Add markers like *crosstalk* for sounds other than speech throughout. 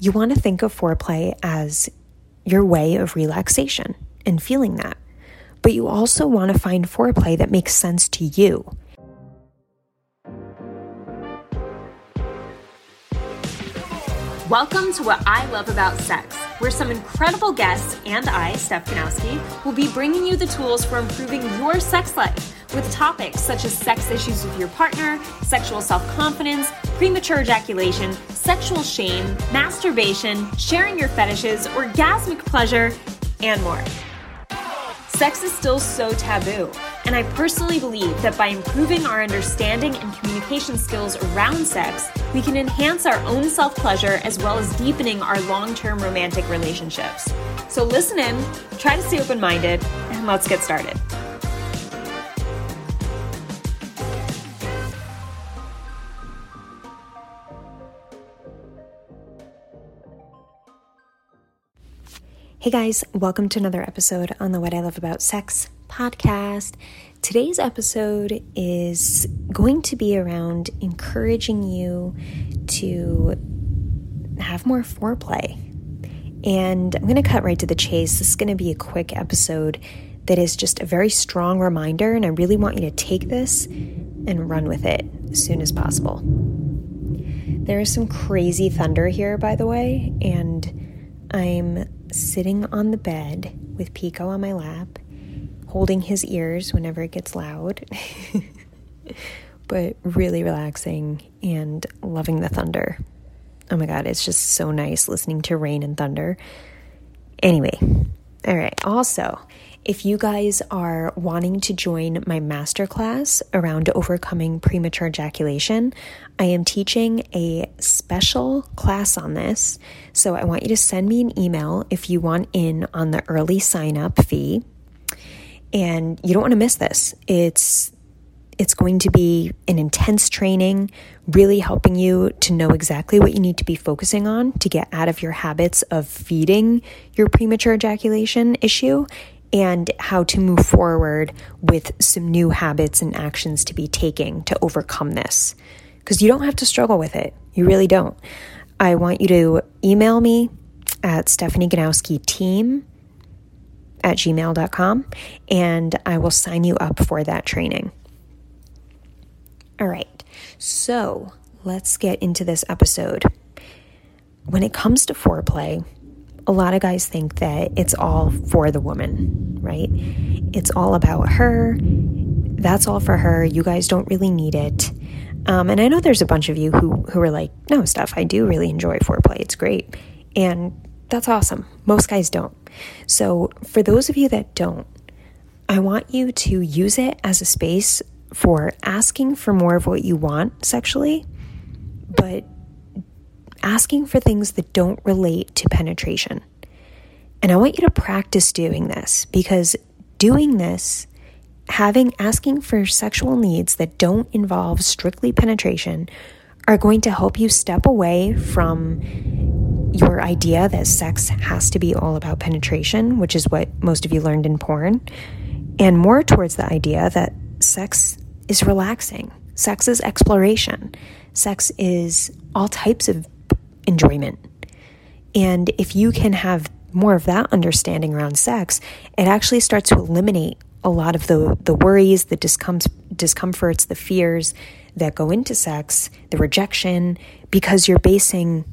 you want to think of foreplay as your way of relaxation and feeling that. But you also want to find foreplay that makes sense to you. Welcome to What I Love About Sex, where some incredible guests and I, Steph Ganowski, will be bringing you the tools for improving your sex life with topics such as sex issues with your partner, sexual self confidence, premature ejaculation, sexual shame, masturbation, sharing your fetishes, orgasmic pleasure, and more. Sex is still so taboo, and I personally believe that by improving our understanding and communication skills around sex, we can enhance our own self pleasure as well as deepening our long term romantic relationships. So listen in, try to stay open minded, and let's get started. Hey guys, welcome to another episode on the What I Love About Sex podcast. Today's episode is going to be around encouraging you to have more foreplay. And I'm going to cut right to the chase. This is going to be a quick episode that is just a very strong reminder, and I really want you to take this and run with it as soon as possible. There is some crazy thunder here, by the way, and I'm sitting on the bed with Pico on my lap, holding his ears whenever it gets loud, *laughs* but really relaxing and loving the thunder. Oh my God, it's just so nice listening to rain and thunder. Anyway, all right. Also, if you guys are wanting to join my masterclass around overcoming premature ejaculation, I am teaching a special class on this. So I want you to send me an email if you want in on the early sign up fee. And you don't want to miss this. It's it's going to be an intense training, really helping you to know exactly what you need to be focusing on to get out of your habits of feeding your premature ejaculation issue and how to move forward with some new habits and actions to be taking to overcome this. Because you don't have to struggle with it. You really don't. I want you to email me at Stephanie Ganowski team at gmail.com and I will sign you up for that training. All right, so let's get into this episode. When it comes to foreplay, a lot of guys think that it's all for the woman, right? It's all about her. That's all for her. You guys don't really need it. Um, and I know there's a bunch of you who, who are like, no, Steph. I do really enjoy foreplay. It's great. And that's awesome. Most guys don't. So, for those of you that don't, I want you to use it as a space for asking for more of what you want sexually, but asking for things that don't relate to penetration. And I want you to practice doing this because doing this, having asking for sexual needs that don't involve strictly penetration, are going to help you step away from your idea that sex has to be all about penetration, which is what most of you learned in porn, and more towards the idea that sex is relaxing, sex is exploration, sex is all types of enjoyment. And if you can have more of that understanding around sex, it actually starts to eliminate a lot of the, the worries, the discom- discomforts, the fears that go into sex, the rejection, because you're basing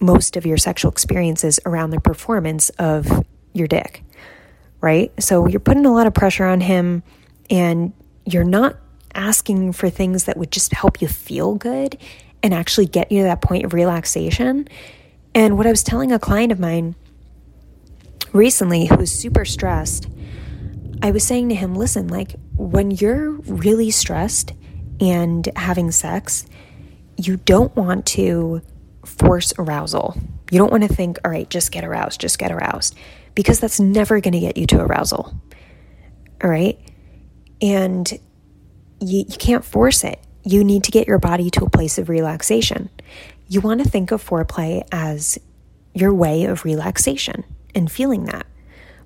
most of your sexual experiences around the performance of your dick, right? So you're putting a lot of pressure on him and you're not asking for things that would just help you feel good and actually get you to that point of relaxation. And what I was telling a client of mine recently who was super stressed, I was saying to him, listen, like when you're really stressed and having sex, you don't want to force arousal. You don't want to think, all right, just get aroused, just get aroused, because that's never going to get you to arousal. All right. And you, you can't force it you need to get your body to a place of relaxation. You want to think of foreplay as your way of relaxation and feeling that.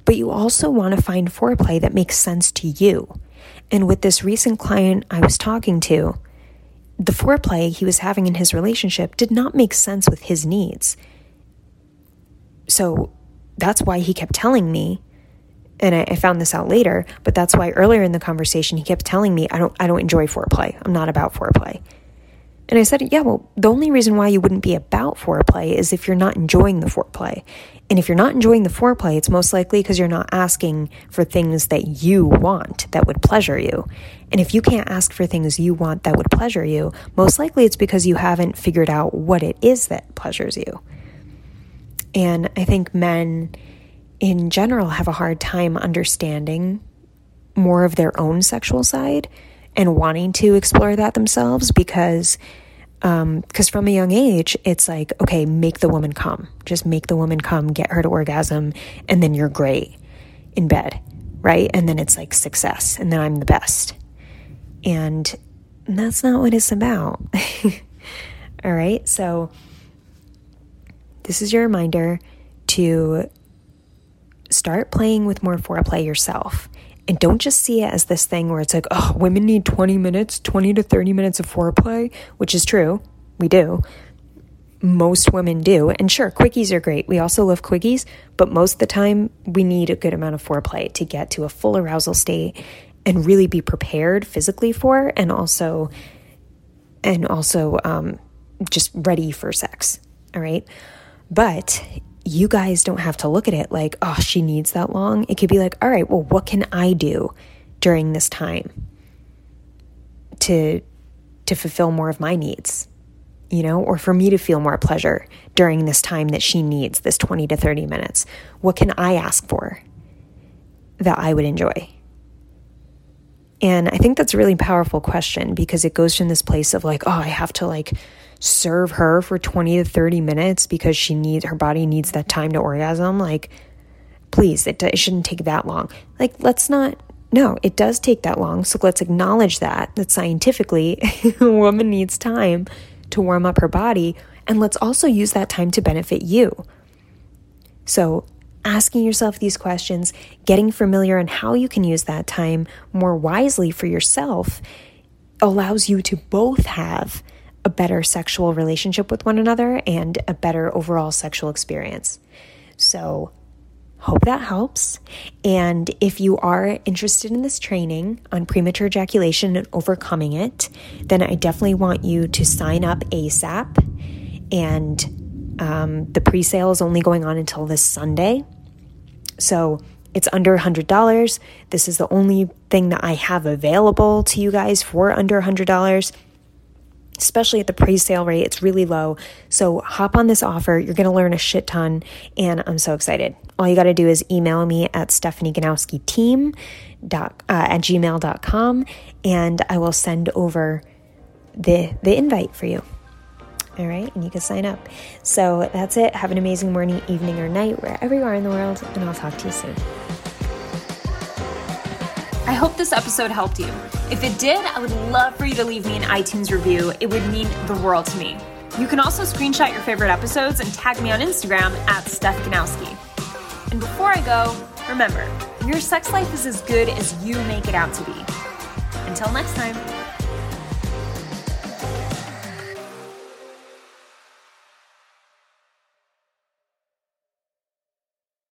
But you also want to find foreplay that makes sense to you. And with this recent client I was talking to, the foreplay he was having in his relationship did not make sense with his needs. so that's why he kept telling me and I, I, found this out later, but that's why earlier in the conversation he kept telling me I don't I don't enjoy foreplay. I'm not about foreplay. And I said, Yeah, well, the only reason why you wouldn't be about foreplay is if you're not enjoying the foreplay. And if you're not enjoying the foreplay, it's most likely because you're not asking for things that you want that would pleasure you. And if you can't ask for things you want that would pleasure you, most likely it's because you haven't figured out what it is that pleasures you. And I think men in general have a hard time understanding more of their own sexual side and wanting to explore that themselves because um because from a young age it's like okay make the woman come. Just make the woman come get her to orgasm and then you're great in bed right? And then it's like success and then i'm the best. And that's not what it's about. *laughs* All right? So this is your reminder to start playing with more foreplay yourself. And don't just see it as this thing where it's like, oh, women need 20 minutes, 20 to 30 minutes of foreplay, which is true. We do. Most women do. And sure, quickies are great. We also love quickies, but most of the time, we need a good amount of foreplay to get to a full arousal state and really be prepared physically for and also and also um, just ready for sex all right but you guys don't have to look at it like, oh, she needs that long. It could be like, all right, well, what can I do during this time to to fulfill more of my needs? You know, or for me to feel more pleasure during this time that she needs, this 20 to 30 minutes. What can I ask for that I would enjoy? And I think that's a really powerful question because it goes from this place of like, oh, I have to like serve her for 20 to 30 minutes because she needs her body needs that time to orgasm. Like please it, it shouldn't take that long. Like let's not no it does take that long. So let's acknowledge that that scientifically *laughs* a woman needs time to warm up her body. And let's also use that time to benefit you. So asking yourself these questions getting familiar on how you can use that time more wisely for yourself allows you to both have a better sexual relationship with one another and a better overall sexual experience. So, hope that helps. And if you are interested in this training on premature ejaculation and overcoming it, then I definitely want you to sign up ASAP. And um, the pre sale is only going on until this Sunday. So, it's under $100. This is the only thing that I have available to you guys for under $100 especially at the pre sale rate. It's really low. So hop on this offer. You're going to learn a shit ton. And I'm so excited. All you got to do is email me at Stephanie Ganowski team dot, uh, at gmail.com and I will send over the, the invite for you. All right, and you can sign up. So that's it. Have an amazing morning, evening, or night wherever you are in the world, and I'll talk to you soon. I hope this episode helped you. If it did, I would love for you to leave me an iTunes review. It would mean the world to me. You can also screenshot your favorite episodes and tag me on Instagram at Steph Ganowski. And before I go, remember, your sex life is as good as you make it out to be. Until next time.